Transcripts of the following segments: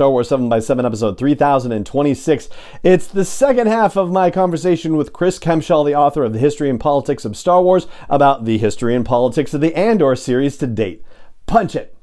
Star Wars 7 by 7 episode 3026. It's the second half of my conversation with Chris Kempshall, the author of The History and Politics of Star Wars, about the history and politics of the Andor series to date. Punch it!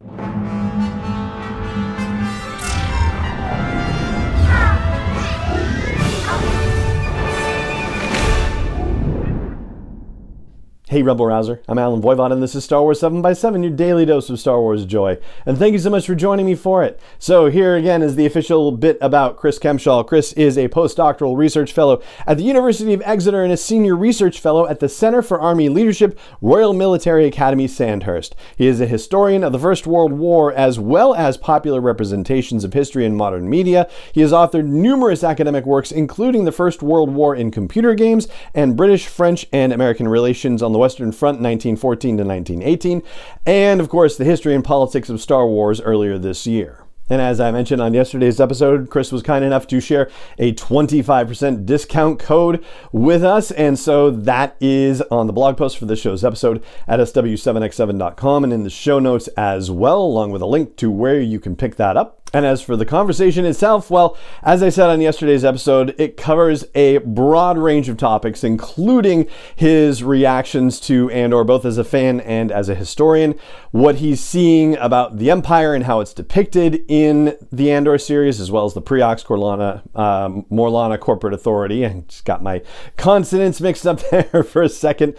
Hey Rebel Rouser, I'm Allen Voivod and this is Star Wars 7 by 7 your daily dose of Star Wars joy. And thank you so much for joining me for it. So here again is the official bit about Chris Kempshall. Chris is a postdoctoral research fellow at the University of Exeter and a senior research fellow at the Center for Army Leadership, Royal Military Academy Sandhurst. He is a historian of the First World War as well as popular representations of history in modern media. He has authored numerous academic works including the First World War in computer games and British, French, and American relations on the Western Front 1914 to 1918, and of course the history and politics of Star Wars earlier this year. And as I mentioned on yesterday's episode, Chris was kind enough to share a 25% discount code with us. And so that is on the blog post for this show's episode at sw7x7.com and in the show notes as well, along with a link to where you can pick that up. And as for the conversation itself, well, as I said on yesterday's episode, it covers a broad range of topics, including his reactions to Andor, both as a fan and as a historian, what he's seeing about the Empire and how it's depicted in the Andor series, as well as the Preox Corlana, um, Morlana corporate authority. I just got my consonants mixed up there for a second.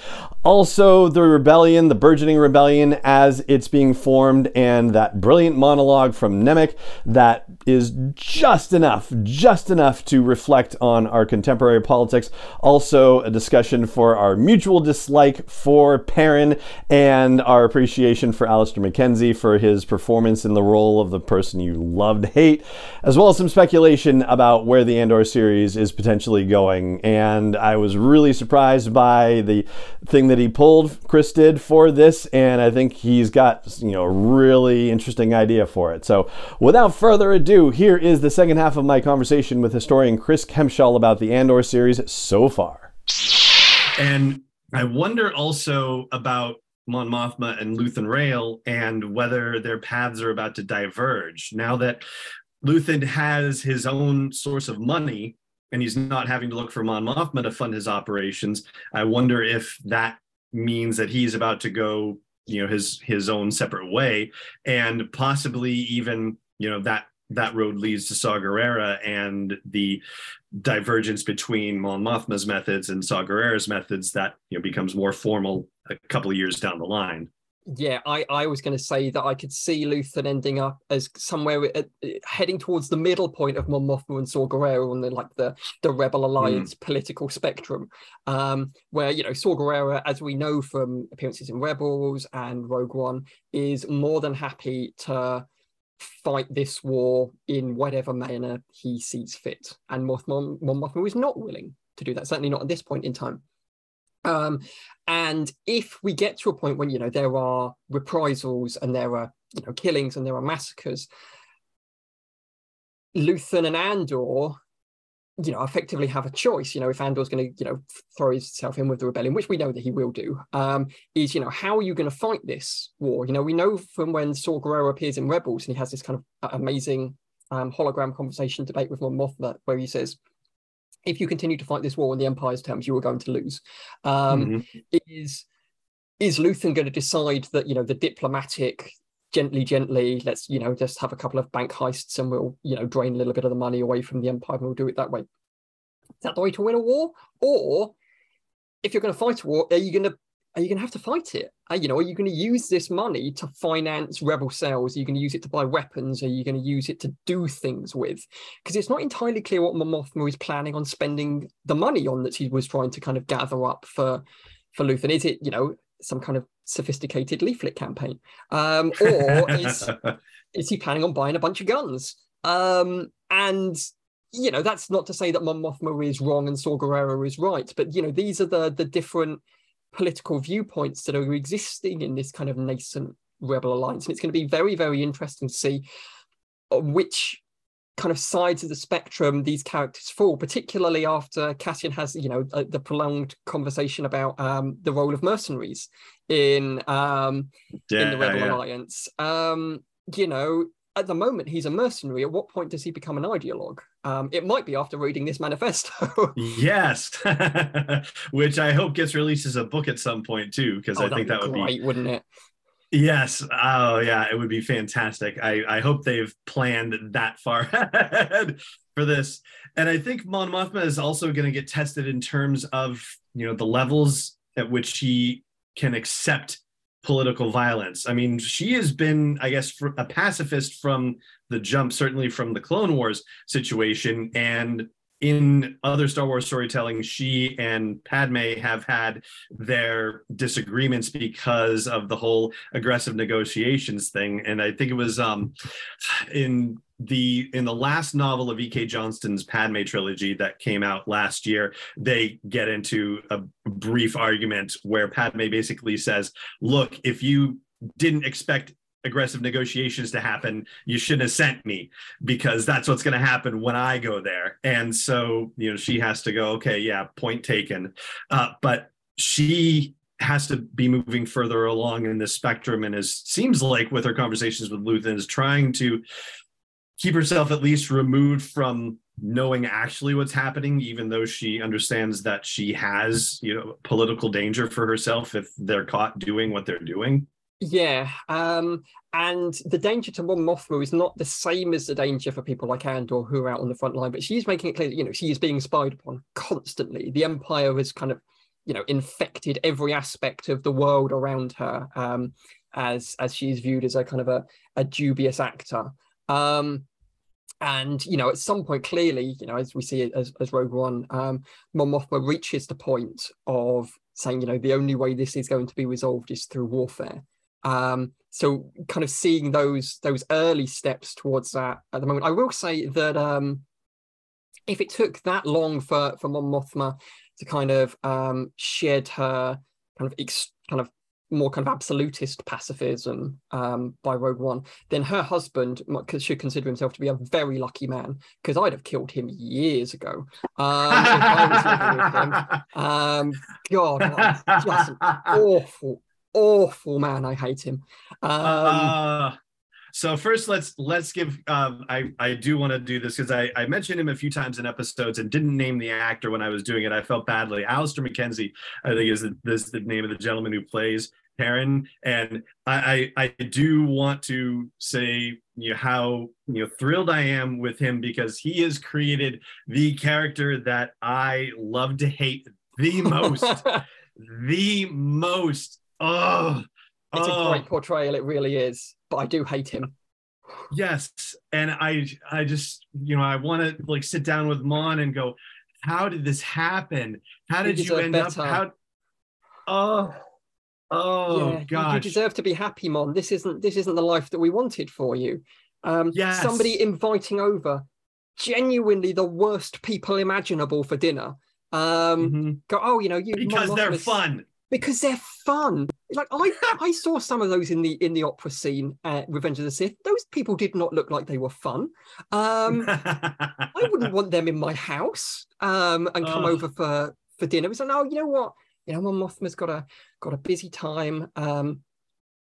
Also, the rebellion, the burgeoning rebellion as it's being formed, and that brilliant monologue from Nemik that is just enough, just enough to reflect on our contemporary politics. Also, a discussion for our mutual dislike for Perrin and our appreciation for Alastair Mackenzie for his performance in the role of the person you love to hate, as well as some speculation about where the Andor series is potentially going. And I was really surprised by the thing that he pulled, Chris did for this, and I think he's got you know a really interesting idea for it. So, without further ado, here is the second half of my conversation with historian Chris Kempshall about the Andor series so far. And I wonder also about Mon Mothma and Luthen Rael and whether their paths are about to diverge. Now that Luthen has his own source of money and he's not having to look for Mon Mothma to fund his operations, I wonder if that means that he's about to go, you know, his his own separate way and possibly even, you know, that that road leads to Saw and the divergence between Mon Mothma's methods and Saw methods that you know becomes more formal a couple of years down the line. Yeah, I, I was going to say that I could see Luthen ending up as somewhere uh, heading towards the middle point of Mon Mothma and Saw Gerrera on the like the the Rebel Alliance mm. political spectrum, um, where you know Saw Gerrera, as we know from appearances in Rebels and Rogue One, is more than happy to fight this war in whatever manner he sees fit. And Mothma, Mon Mothma is not willing to do that, certainly not at this point in time. Um, and if we get to a point when you know there are reprisals and there are you know killings and there are massacres, Luthen and Andor you know, effectively have a choice. You know, if Andor's going to, you know, throw himself in with the rebellion, which we know that he will do, um, is you know, how are you going to fight this war? You know, we know from when Saw Gerrera appears in Rebels and he has this kind of amazing um, hologram conversation debate with Mon Mothma, where he says, "If you continue to fight this war on the Empire's terms, you are going to lose." Um, mm-hmm. Is is Luthen going to decide that you know the diplomatic gently, gently, let's, you know, just have a couple of bank heists and we'll, you know, drain a little bit of the money away from the empire and we'll do it that way. Is that the way to win a war? Or if you're going to fight a war, are you going to are you going to have to fight it? Are, you know, are you going to use this money to finance rebel sales? Are you going to use it to buy weapons? Are you going to use it to do things with? Because it's not entirely clear what Mothma is planning on spending the money on that he was trying to kind of gather up for for Luthen. Is it, you know, some kind of sophisticated leaflet campaign? Um, or is, is he planning on buying a bunch of guns? Um, and you know, that's not to say that Mon Mothma is wrong and Saw Gerrera is right, but you know, these are the the different political viewpoints that are existing in this kind of nascent rebel alliance, and it's going to be very, very interesting to see uh, which kind of sides of the spectrum these characters fall, particularly after Cassian has, you know, uh, the prolonged conversation about um, the role of mercenaries in um, yeah, in the Rebel yeah. Alliance. Um, you know, at the moment he's a mercenary. At what point does he become an ideologue? Um, it might be after reading this manifesto. yes, which I hope gets released as a book at some point too, because oh, I think that would great, be wouldn't it? Yes. Oh, yeah. It would be fantastic. I, I hope they've planned that far ahead for this. And I think Mon Mothma is also going to get tested in terms of you know the levels at which he can accept political violence. I mean, she has been, I guess, a pacifist from the jump, certainly from the Clone Wars situation, and in other Star Wars storytelling, she and Padme have had their disagreements because of the whole aggressive negotiations thing. And I think it was um, in the in the last novel of E.K. Johnston's Padme trilogy that came out last year, they get into a brief argument where Padme basically says, "Look, if you didn't expect aggressive negotiations to happen, you shouldn't have sent me because that's what's going to happen when I go there." And so, you know, she has to go, "Okay, yeah, point taken," uh, but she has to be moving further along in this spectrum and is seems like with her conversations with Luthen is trying to keep herself at least removed from knowing actually what's happening even though she understands that she has you know political danger for herself if they're caught doing what they're doing yeah um and the danger to Mon Mothma is not the same as the danger for people like Andor who are out on the front line but she's making it clear that you know she is being spied upon constantly the empire has kind of you know infected every aspect of the world around her um as as she's viewed as a kind of a, a dubious actor um, and you know, at some point, clearly, you know, as we see as, as Rogue One, um, Mon Mothma reaches the point of saying, you know, the only way this is going to be resolved is through warfare. Um, so, kind of seeing those those early steps towards that at the moment, I will say that um, if it took that long for for Mon Mothma to kind of um, shed her kind of ex- kind of more kind of absolutist pacifism um, by Rogue One, then her husband should consider himself to be a very lucky man because I'd have killed him years ago. Um, if I was him. Um, God, just an awful, awful man. I hate him. Um, uh, so first, let's let's give. Um, I I do want to do this because I I mentioned him a few times in episodes and didn't name the actor when I was doing it. I felt badly. Alastair Mackenzie, I think is the, this the name of the gentleman who plays Perrin, and I, I, I do want to say you know, how you know thrilled I am with him because he has created the character that I love to hate the most, the most. Oh, it's oh. a great portrayal. It really is but I do hate him. Yes, and I I just you know I want to like sit down with Mon and go, how did this happen? How did you, you end better. up? How? Oh, oh yeah, gosh! You deserve to be happy, Mon. This isn't this isn't the life that we wanted for you. Um, yes. somebody inviting over genuinely the worst people imaginable for dinner. Um, mm-hmm. go, oh, you know, you because they're fun because they're fun. Like I, I saw some of those in the in the opera scene at Revenge of the Sith. Those people did not look like they were fun. Um, I wouldn't want them in my house um, and come oh. over for for dinner. It's like, no, you know what? You know, my Mothma's got a got a busy time. Um,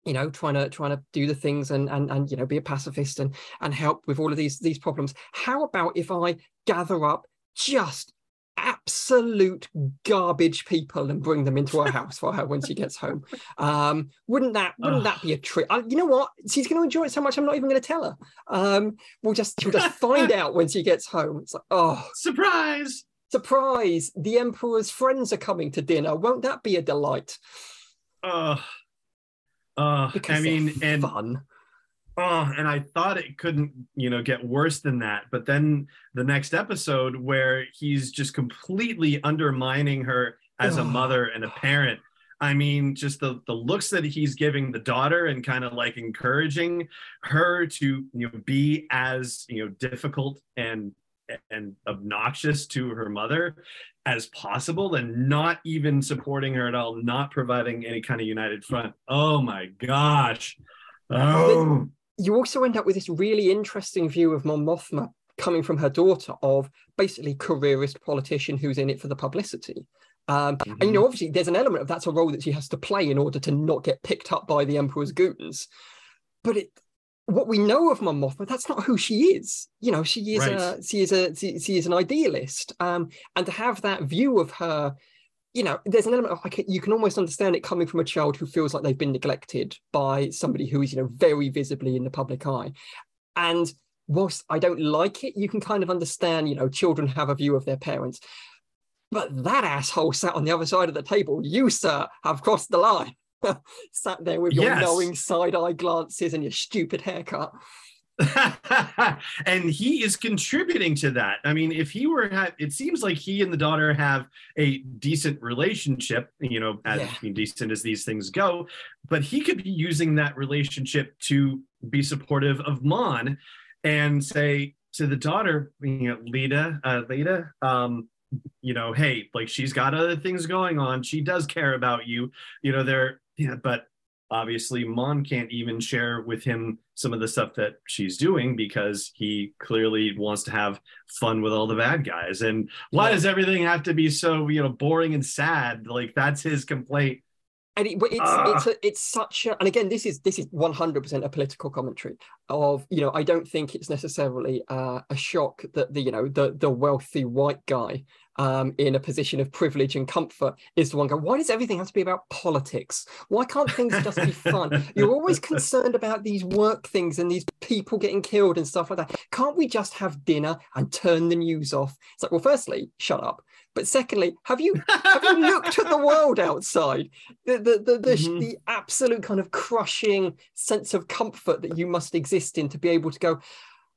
you know, trying to trying to do the things and and and you know be a pacifist and and help with all of these these problems. How about if I gather up just absolute garbage people and bring them into her house for her when she gets home. Um, wouldn't that wouldn't that be a trick? Uh, you know what? She's going to enjoy it so much. I'm not even going to tell her. Um, we'll just she'll just find out when she gets home. It's like oh, surprise! Surprise! The emperor's friends are coming to dinner. Won't that be a delight? Oh, uh, because I mean, and fun oh and i thought it couldn't you know get worse than that. But then the next episode where he's just completely undermining her as a mother and a parent. I mean just the the looks that he's giving the daughter and kind of like encouraging her to you know be as you know difficult and and obnoxious to her mother as possible and not even supporting her at all not providing any kind of united front. Oh my gosh. Oh you also end up with this really interesting view of Mon Mothma coming from her daughter of basically careerist politician who's in it for the publicity. Um, mm-hmm. And you know, obviously, there's an element of that's a role that she has to play in order to not get picked up by the Emperor's goons. But it, what we know of Mon Mothma, that's not who she is. You know, she is Right. a she is a she, she is an idealist. Um, and to have that view of her, you know, there's an element of like you can almost understand it coming from a child who feels like they've been neglected by somebody who is, you know, very visibly in the public eye. And whilst I don't like it, you can kind of understand, you know, children have a view of their parents. But that asshole sat on the other side of the table. You, sir, have crossed the line. sat there with your Yes. knowing side eye glances and your stupid haircut. and he is contributing to that. I mean, if he were, ha- it seems like he and the daughter have a decent relationship, you know, as Yeah. Decent as these things go, but he could be using that relationship to be supportive of Mon and say to the daughter, you know, Leida, uh, Leida, um, you know, hey, like she's got other things going on. She does care about you, you know, they're, yeah, but obviously Mon can't even share with him some of the stuff that she's doing because he clearly wants to have fun with all the bad guys. And why Yeah. does everything have to be so, you know, boring and sad? Like that's his complaint. and it, it's Ah. it's a, it's such a, and again this is this is 100% a political commentary of you know i don't think it's necessarily uh, a shock that the you know the the wealthy white guy um, in a position of privilege and comfort is the one going why does everything have to be about politics? Why can't things just be fun? You're always concerned about these work things and these people getting killed and stuff like that. Can't we just have dinner and turn the news off? It's like well firstly shut up. But secondly have you have you looked at the world outside? The the the, the, Mhm. the absolute kind of crushing sense of comfort that you must exist in to be able to go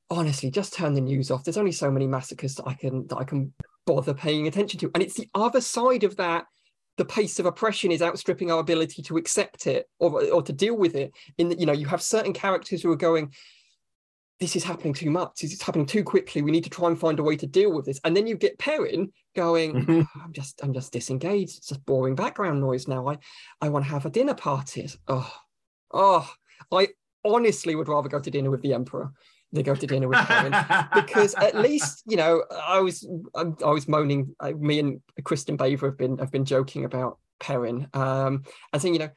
honestly just turn the news off. There's only so many massacres that i can that i can bother paying attention to and it's the other side of that the pace of oppression is outstripping our ability to accept it or, or to deal with it in that you know you have certain characters who are going this is happening too much this is happening too quickly we need to try and find a way to deal with this and then you get perrin going Mhm. I'm just I'm just disengaged. It's just boring background noise now. I I want to have a dinner party. Oh, oh, I honestly would rather go to dinner with the emperor than go to dinner with Perrin. because at least you know I was I, I was moaning. uh, Me and Kristin Baver have been have been joking about Perrin um, and saying you know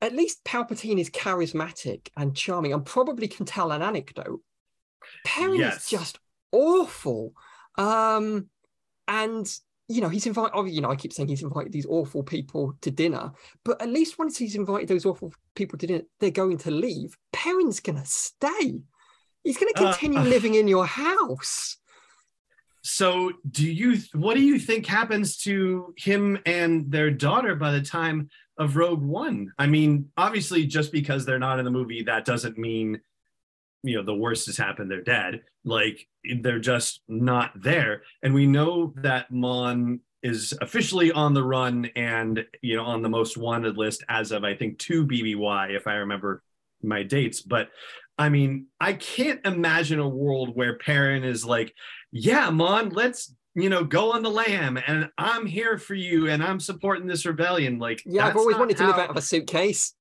at least Palpatine is charismatic and charming and probably can tell an anecdote. Perrin Yes. is just awful. Um, and you know he's invited. oh, You know I keep saying he's invited these awful people to dinner, but at least once he's invited those awful people to dinner, they're going to leave. Perrin's going to stay. He's going to Uh, continue uh. living in your house. So, do you? What do you think happens to him and their daughter by the time of Rogue One? I mean, obviously, just because they're not in the movie, that doesn't mean you know the worst has happened. They're dead. Like they're just not there, and we know that Mon is officially on the run and you know on the most wanted list as of I think two BBY, if I remember my dates. But I mean, I can't imagine a world where Perrin is like yeah, Mon, let's you know go on the lam, and I'm here for you, and I'm supporting this rebellion. Like, Yeah, I've always wanted to live out of a suitcase.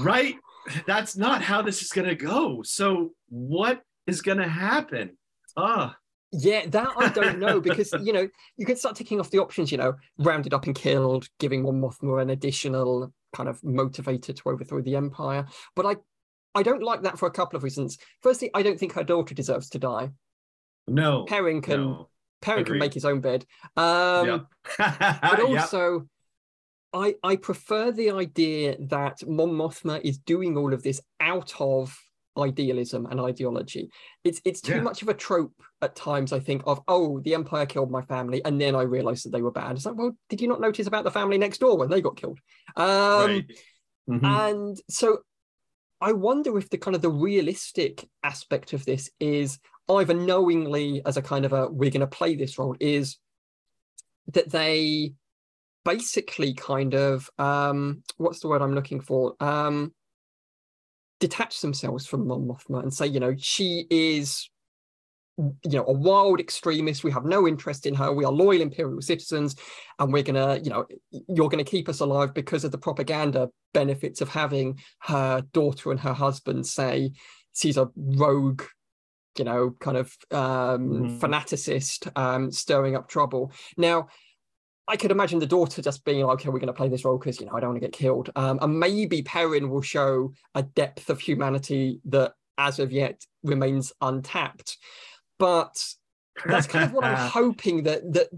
right. That's not how this is gonna go. So, what is gonna happen? Ah, Yeah, that I don't know because you know you can start ticking off the options. You know, rounded up and killed, giving Mon Mothma an additional kind of motivator to overthrow the Empire. But I, I don't like that for a couple of reasons. Firstly, I don't think her daughter deserves to die. no. Perrin can no. Perrin can make his own bed. Um, Yep. but also I I prefer the idea that Mon Mothma is doing all of this out of idealism and ideology. It's it's too Yeah. much of a trope at times, I think, of oh, the Empire killed my family, and then I realized that they were bad. It's like, well, did you not notice about the family next door when they got killed? Um right. Mhm. and so I wonder if the kind of the realistic aspect of this is either knowingly as a kind of a we're going to play this role is that they basically kind of um what's the word I'm looking for? Um detach themselves from Mon Mothma and say you know she is you know a wild extremist we have no interest in her we are loyal imperial citizens and we're gonna you know you're gonna keep us alive because of the propaganda benefits of having her daughter and her husband say she's a rogue you know kind of um Mhm. fanaticist um stirring up trouble now I could imagine the daughter just being like, okay, we're going to play this role because, you know, I don't want to get killed. Um, and maybe Perrin will show a depth of humanity that as of yet remains untapped. But that's kind of what I'm hoping that that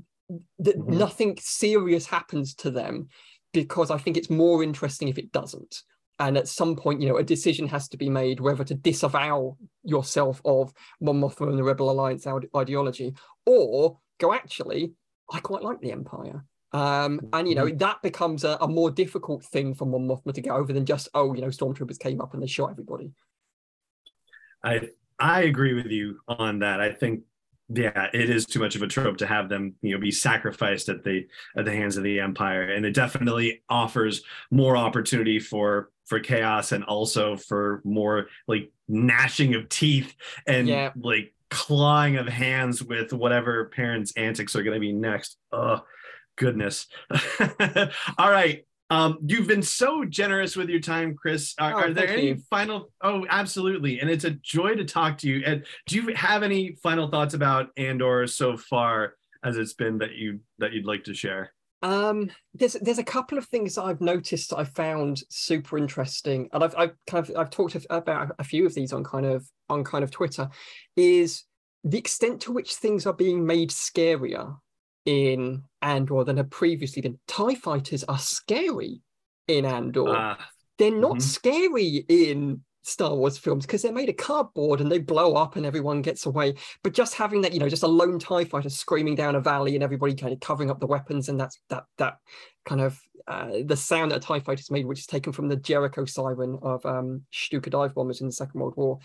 that mm-hmm. nothing serious happens to them because I think it's more interesting if it doesn't. And at some point, you know, a decision has to be made whether to disavow yourself of Mon Mothma and the Rebel Alliance ideology, or go actually, I quite like the Empire. Um, and you know mm-hmm. that becomes a, a, more difficult thing for Mon Mothma to get over than just oh you know stormtroopers came up and they shot everybody. I I agree with you on that. I think yeah, it is too much of a trope to have them, you know, be sacrificed at the at the hands of the empire, and it definitely offers more opportunity for for chaos and also for more like gnashing of teeth and yeah. like clawing of hands with whatever Perrin's antics are going to be next. Oh, goodness! All right, um, you've been so generous with your time, Chris. Are, oh, are there any you. final? Oh, absolutely, and it's a joy to talk to you. And do you have any final thoughts about Andor so far as it's been that you that you'd like to share? Um, there's there's a couple of things I've noticed I found super interesting, and I've I've kind of I've talked about a few of these on kind of on kind of Twitter, is the extent to which things are being made scarier in Andor than had previously been. TIE fighters are scary in Andor. Uh, they're not mm-hmm. scary in Star Wars films because they're made of cardboard and they blow up and everyone gets away. But just having that, you know, just a lone TIE fighter screaming down a valley and everybody kind of covering up the weapons and that's that that kind of uh, the sound that a TIE fighter's made, which is taken from the Jericho siren of um Stuka dive bombers in the Second World War.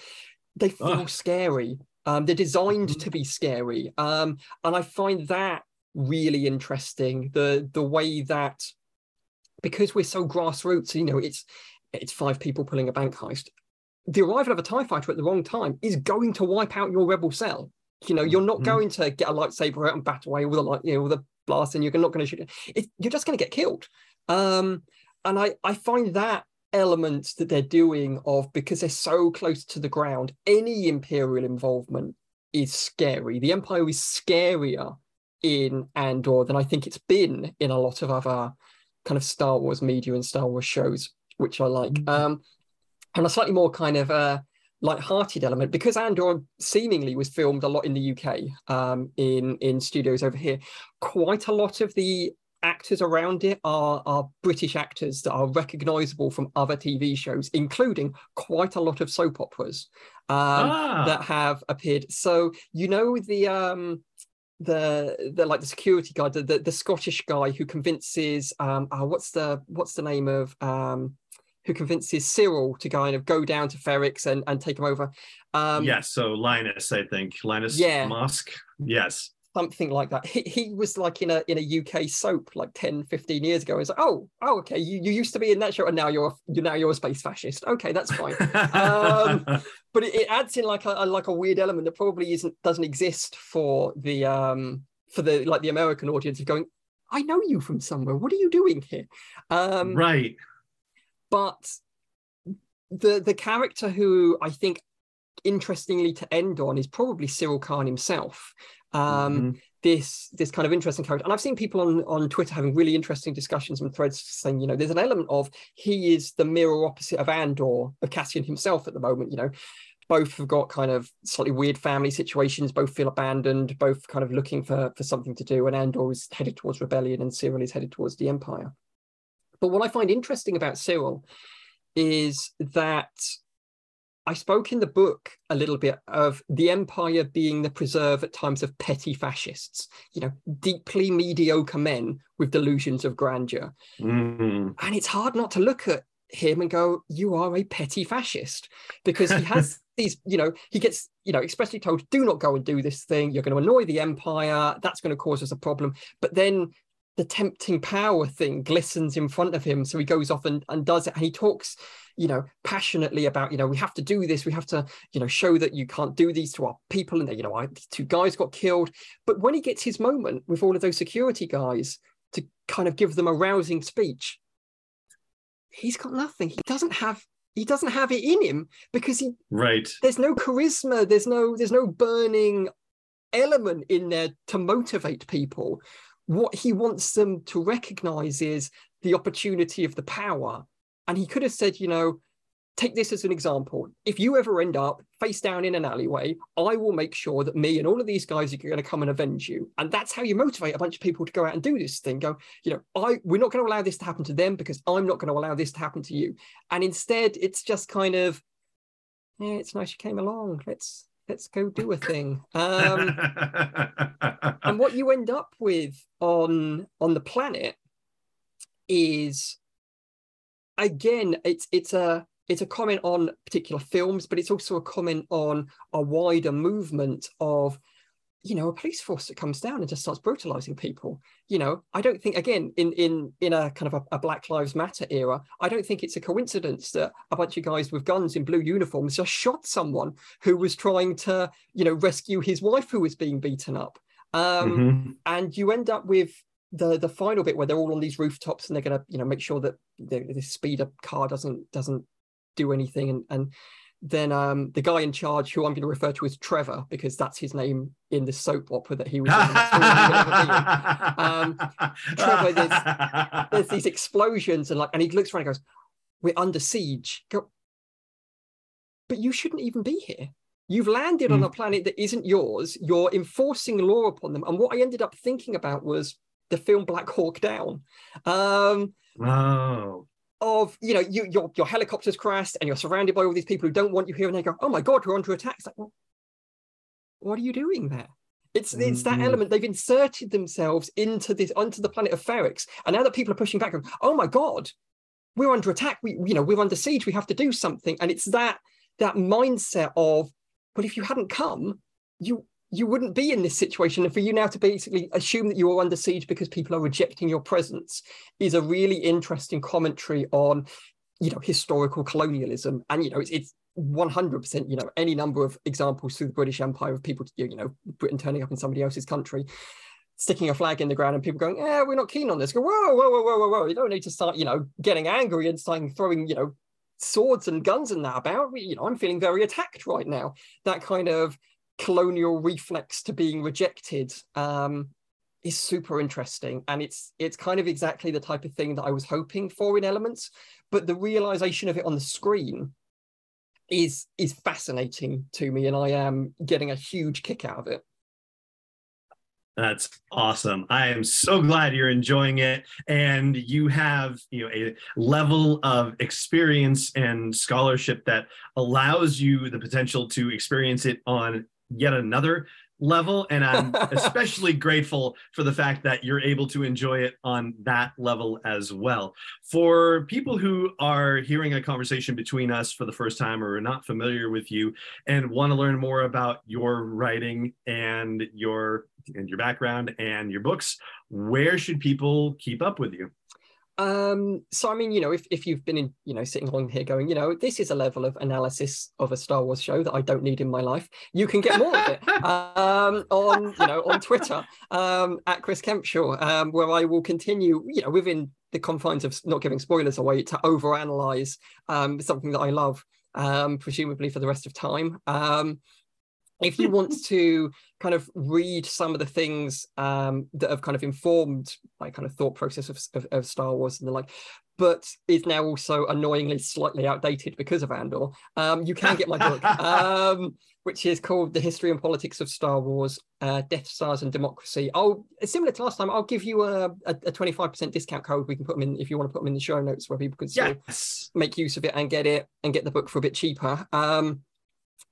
They feel uh. scary. Um, they're designed mm-hmm. to be scary. Um, and I find that really interesting. The the way that because we're so grassroots, you know, it's it's five people pulling a bank heist. The arrival of a TIE fighter at the wrong time is going to wipe out your rebel cell. You know, you're not mm-hmm. going to get a lightsaber out and bat away with a light, you know, with a blast, and you're not going to shoot it. You're just going to get killed. Um, and I I find that element that they're doing of because they're so close to the ground, any imperial involvement is scary. The empire is scarier in Andor than I think it's been in a lot of other kind of Star Wars media and Star Wars shows, which I like. Mm-hmm. Um, and a slightly more kind of uh, light-hearted element because Andor seemingly was filmed a lot in the UK, um, in in studios over here. Quite a lot of the actors around it are are British actors that are recognisable from other TV shows, including quite a lot of soap operas um, ah. that have appeared. So you know the um, the the like the security guard, the the, the Scottish guy who convinces um oh, what's the what's the name of um who convinces Syril to kind of go down to Ferrix and, and take him over. Um, yes, so Linus, I think Linus yeah. Mosk. Yes, something like that. He, he was like in a in a UK soap like 10, 15 years ago. He's like, oh, oh, okay, you, you used to be in that show, and now you're you now you're a space fascist. Okay, that's fine. um, but it, it, adds in like a, a, like a weird element that probably isn't doesn't exist for the um for the like the American audience of going, I know you from somewhere. What are you doing here? Um, right. But the the character who I think interestingly to end on is probably Syril Karn himself um, mm-hmm. this this kind of interesting character. And I've seen people on on Twitter having really interesting discussions and threads saying, you know, there's an element of he is the mirror opposite of Andor, of Cassian himself at the moment. You know, both have got kind of slightly weird family situations. Both feel abandoned. Both kind of looking for for something to do. And Andor is headed towards rebellion, and Syril is headed towards the Empire. But what I find interesting about Syril is that I spoke in the book a little bit of the empire being the preserve at times of petty fascists, you know, deeply mediocre men with delusions of grandeur. Mm. And it's hard not to look at him and go, You are a petty fascist, because he has these, you know, he gets, you know, expressly told, Do not go and do this thing. You're going to annoy the empire. That's going to cause us a problem. But then the tempting power thing glistens in front of him. So he goes off and, and does it. And he talks you know passionately about you know we have to do this we have to you know show that you can't do these to our people and they you know I, these two guys got killed but when he gets his moment with all of those security guys to kind of give them a rousing speech he's got nothing he doesn't have he doesn't have it in him because he right there's no charisma there's no there's no burning element in there to motivate people what he wants them to recognize is the opportunity of the power and he could have said, you know, take this as an example. If you ever end up face down in an alleyway, I will make sure that me and all of these guys are going to come and avenge you. And that's how you motivate a bunch of people to go out and do this thing. Go, you know, I we're not going to allow this to happen to them because I'm not going to allow this to happen to you. And instead, it's just kind of, yeah, it's nice you came along. Let's let's go do a thing. Um, and what you end up with on on the planet is again, it's it's a it's a comment on particular films, but it's also a comment on a wider movement of, you know, a police force that comes down and just starts brutalizing people. You know, I don't think again in in in a kind of a, a Black Lives Matter era, I don't think it's a coincidence that a bunch of guys with guns in blue uniforms just shot someone who was trying to, you know, rescue his wife who was being beaten up. Um, mm-hmm. And you end up with the the final bit where they're all on these rooftops and they're going to you know make sure that the, the speeder car doesn't doesn't do anything and and then um, the guy in charge, who I'm going to refer to as Trevor because that's his name in the soap opera that he was in. um, Trevor, there's, there's, these explosions and like, and he looks around and goes, "We're under siege." Go, but you shouldn't even be here. You've landed mm. on hmm. a planet that isn't yours. You're enforcing law upon them. And what I ended up thinking about was the film Black Hawk Down. Um, oh of you know you your your helicopter's crashed and you're surrounded by all these people who don't want you here and they go oh my god we're under attack. It's like well, what are you doing there? It's mm-hmm. it's that mm-hmm. element. They've inserted themselves into this onto the planet of Ferrix and now that people are pushing back going, oh my god we're under attack. We you know we're under siege. We have to do something. And it's that that mindset of well if you hadn't come you you wouldn't be in this situation. And for you now to basically assume that you are under siege because people are rejecting your presence is a really interesting commentary on, you know, historical colonialism. And, you know, it's, it's 100%, you know, any number of examples through the British Empire of people, you know, Britain turning up in somebody else's country, sticking a flag in the ground and people going, yeah, we're not keen on this. Go, whoa, whoa, whoa, whoa, whoa, whoa. You don't need to start, you know, getting angry and starting throwing, you know, swords and guns and that about. You know, I'm feeling very attacked right now. That kind of colonial reflex to being rejected um, is super interesting and it's it's kind of exactly the type of thing that I was hoping for in Elements but the realization of it on the screen is is fascinating to me and I am getting a huge kick out of it that's awesome. I am so glad you're enjoying it and you have, you know, a level of experience and scholarship that allows you the potential to experience it on yet another level. And i'm especially grateful for the fact that you're able to enjoy it on that level as well. For people who are hearing a conversation between us for the first time or are not familiar with you and want to learn more about your writing and your and your background and your books where should people keep up with you um, so I mean, you know, if, if you've been in, you know, sitting along here going, you know, this is a level of analysis of a Star Wars show that I don't need in my life, you can get more of it um, on, you know, on Twitter um, at Chris Kempshall, um, where I will continue, you know, within the confines of not giving spoilers away to overanalyze um, something that I love, um, presumably for the rest of time. Um, if you want to kind of read some of the things um, that have kind of informed my kind of thought process of, of, of, Star Wars and the like, but is now also annoyingly slightly outdated because of Andor, um, you can get my book, um, which is called The History and Politics of Star Wars, uh, Death Stars and Democracy. I'll, similar to last time, I'll give you a, a, a 25% discount code. We can put them in if you want to put them in the show notes where people can yes. make use of it and get it and get the book for a bit cheaper. Um,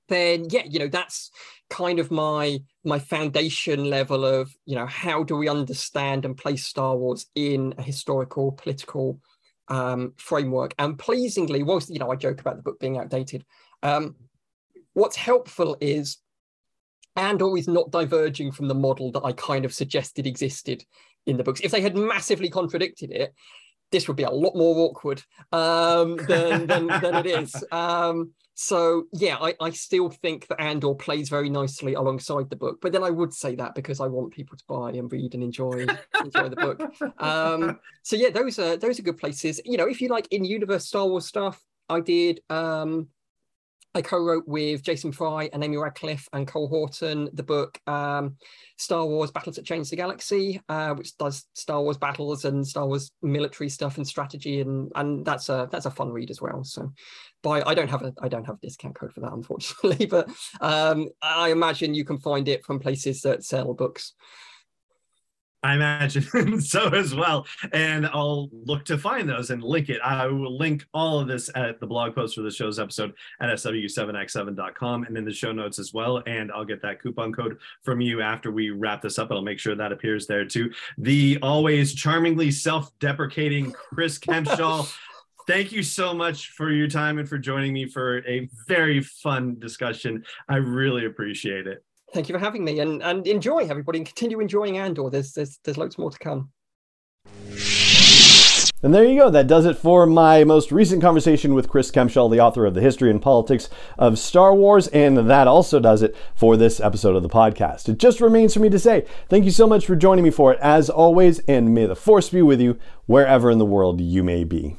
then yeah you know that's kind of my my foundation level of you know how do we understand and place star wars in a historical political um, framework? And pleasingly whilst you know i joke about the book being outdated um, what's helpful is and always not diverging from the model that i kind of suggested existed in the books. If they had massively contradicted it this would be a lot more awkward um, than, than, than it is. Um, so yeah, I, I still think that Andor plays very nicely alongside the book, but then I would say that because I want people to buy and read and enjoy enjoy the book. Um, so yeah, those are those are good places. You know, if you like in universe Star Wars stuff, I did um, I co-wrote with Jason Fry and Amy Ratcliffe and Cole Horton the book um, Star Wars Battles That Changed the Galaxy, uh, which does Star Wars battles and Star Wars military stuff and strategy, and and that's a that's a fun read as well. So, by I don't have a I don't have a discount code for that unfortunately, but um, I imagine you can find it from places that sell books. I imagine so as well. And I'll look to find those and link it. I will link all of this at the blog post for the show's episode at sw7x7.com and in the show notes as well. And I'll get that coupon code from you after we wrap this up. I'll make sure that appears there too. The always charmingly self deprecating Chris Kempshall. Thank you so much for your time and for joining me for a very fun discussion. I really appreciate it. Thank you for having me, and and enjoy everybody, and continue enjoying Andor. There's there's there's loads more to come. And there you go. That does it for my most recent conversation with Chris Kempshall, the author of The History and Politics of Star Wars. And that also does it for this episode of the podcast. It just remains for me to say thank you so much for joining me for it, as always, and may the Force be with you wherever in the world you may be.